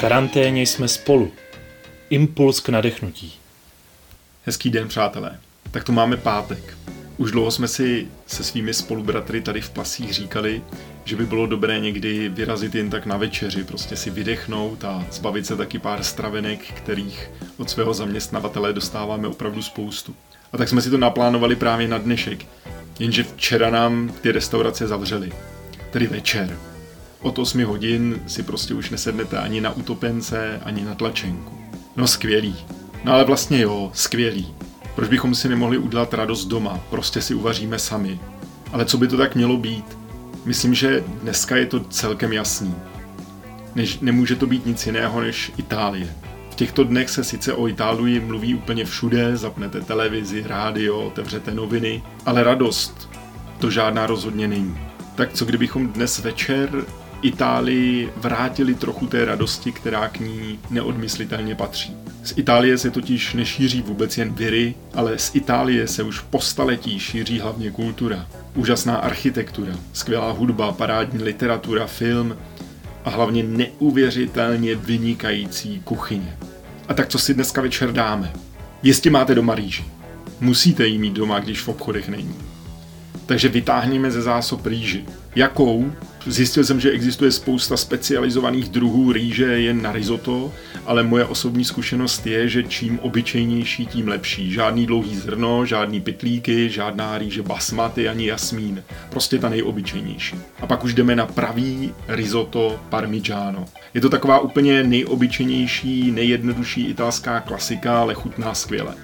karanténě jsme spolu. Impuls k nadechnutí. Hezký den, přátelé. Tak to máme pátek. Už dlouho jsme si se svými spolubratry tady v Pasích říkali, že by bylo dobré někdy vyrazit jen tak na večeři, prostě si vydechnout a zbavit se taky pár stravenek, kterých od svého zaměstnavatele dostáváme opravdu spoustu. A tak jsme si to naplánovali právě na dnešek, jenže včera nám ty restaurace zavřely. Tedy večer. Od 8 hodin si prostě už nesednete ani na utopence, ani na tlačenku. No skvělý. No ale vlastně jo, skvělý. Proč bychom si nemohli udělat radost doma? Prostě si uvaříme sami. Ale co by to tak mělo být? Myslím, že dneska je to celkem jasný. Než, nemůže to být nic jiného než Itálie. V těchto dnech se sice o Itálii mluví úplně všude, zapnete televizi, rádio, otevřete noviny, ale radost to žádná rozhodně není. Tak co kdybychom dnes večer Itálii vrátili trochu té radosti, která k ní neodmyslitelně patří. Z Itálie se totiž nešíří vůbec jen viry, ale z Itálie se už po staletí šíří hlavně kultura. Úžasná architektura, skvělá hudba, parádní literatura, film a hlavně neuvěřitelně vynikající kuchyně. A tak co si dneska večer dáme? Jistě máte doma rýži. Musíte ji mít doma, když v obchodech není. Takže vytáhneme ze zásob rýži. Jakou? Zjistil jsem, že existuje spousta specializovaných druhů rýže jen na risotto, ale moje osobní zkušenost je, že čím obyčejnější, tím lepší. Žádný dlouhý zrno, žádný pitlíky, žádná rýže basmati ani jasmín. Prostě ta nejobyčejnější. A pak už jdeme na pravý risotto parmigiano. Je to taková úplně nejobyčejnější, nejjednodušší italská klasika, ale chutná skvěle.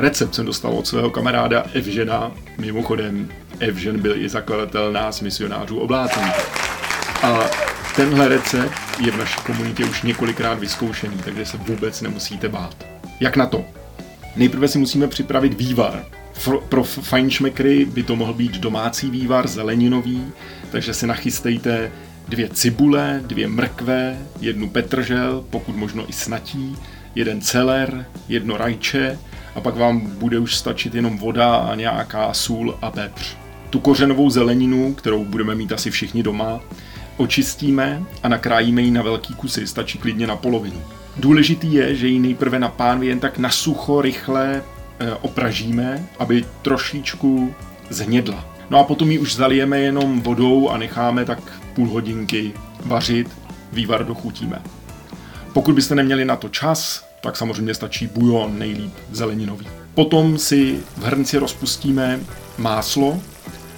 Recept jsem dostal od svého kamaráda Evžena, mimochodem Evžen byl i zakladatel nás misionářů oblácených. A tenhle recept je v naší komunitě už několikrát vyzkoušený, takže se vůbec nemusíte bát. Jak na to? Nejprve si musíme připravit vývar. Pro fajnšmekry by to mohl být domácí vývar, zeleninový, takže si nachystejte dvě cibule, dvě mrkve, jednu petržel, pokud možno i snatí, jeden celer, jedno rajče a pak vám bude už stačit jenom voda a nějaká sůl a pepř. Tu kořenovou zeleninu, kterou budeme mít asi všichni doma, očistíme a nakrájíme ji na velký kusy, stačí klidně na polovinu. Důležitý je, že ji nejprve na pánvi jen tak na sucho rychle e, opražíme, aby trošičku zhnědla. No a potom ji už zalijeme jenom vodou a necháme tak půl hodinky vařit, vývar dochutíme. Pokud byste neměli na to čas, tak samozřejmě stačí bujon, nejlíp zeleninový. Potom si v hrnci rozpustíme máslo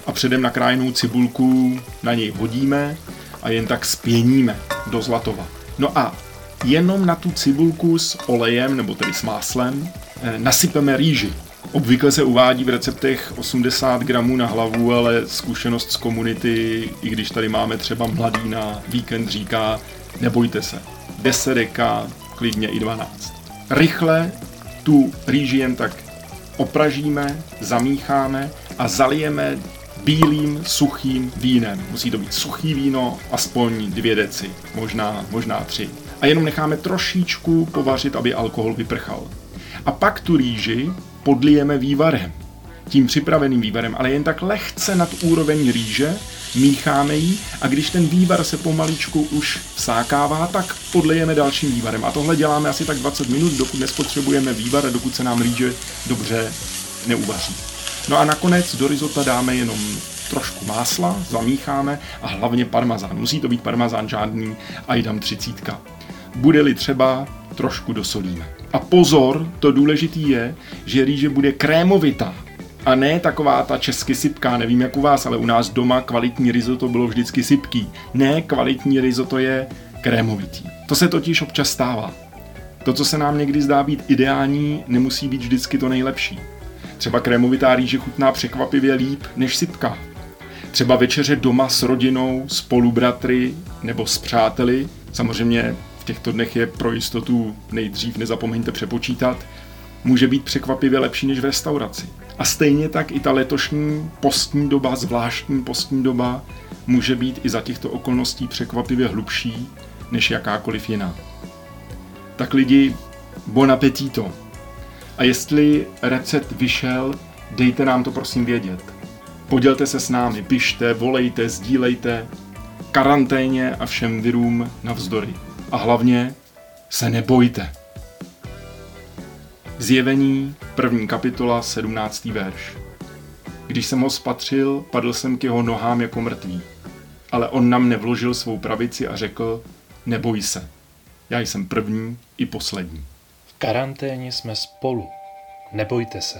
a předem nakrájenou cibulku na něj hodíme a jen tak spěníme do zlatova. No a jenom na tu cibulku s olejem, nebo tedy s máslem, eh, nasypeme rýži. Obvykle se uvádí v receptech 80 gramů na hlavu, ale zkušenost z komunity, i když tady máme třeba mladý na víkend, říká, nebojte se, 10 deka, klidně i 12. Rychle tu rýži jen tak opražíme, zamícháme a zalijeme bílým suchým vínem. Musí to být suchý víno, aspoň dvě deci, možná, možná tři. A jenom necháme trošičku povařit, aby alkohol vyprchal. A pak tu rýži podlijeme vývarem. Tím připraveným vývarem, ale jen tak lehce nad úroveň rýže, mícháme ji a když ten vývar se pomaličku už vsákává, tak podlejeme dalším vývarem. A tohle děláme asi tak 20 minut, dokud nespotřebujeme vývar a dokud se nám rýže dobře neuvaří. No a nakonec do risota dáme jenom trošku másla, zamícháme a hlavně parmazán. Musí to být parmazán žádný a jdám třicítka. Bude-li třeba, trošku dosolíme. A pozor, to důležitý je, že rýže bude krémovitá. A ne taková ta česky sypká, nevím jak u vás, ale u nás doma kvalitní risotto bylo vždycky sypký. Ne, kvalitní risotto je krémovitý. To se totiž občas stává. To, co se nám někdy zdá být ideální, nemusí být vždycky to nejlepší. Třeba krémovitá rýže chutná překvapivě líp než sypka. Třeba večeře doma s rodinou, spolubratry nebo s přáteli. Samozřejmě v těchto dnech je pro jistotu nejdřív nezapomeňte přepočítat. Může být překvapivě lepší než v restauraci. A stejně tak i ta letošní postní doba, zvláštní postní doba, může být i za těchto okolností překvapivě hlubší než jakákoliv jiná. Tak lidi, bon appetito! A jestli recept vyšel, dejte nám to prosím vědět. Podělte se s námi, pište, volejte, sdílejte. Karanténě a všem virům navzdory. A hlavně se nebojte. Zjevení, první kapitola, 17. verš. Když jsem ho spatřil, padl jsem k jeho nohám jako mrtvý. Ale on nám nevložil svou pravici a řekl, neboj se, já jsem první i poslední. V karanténě jsme spolu. Nebojte se.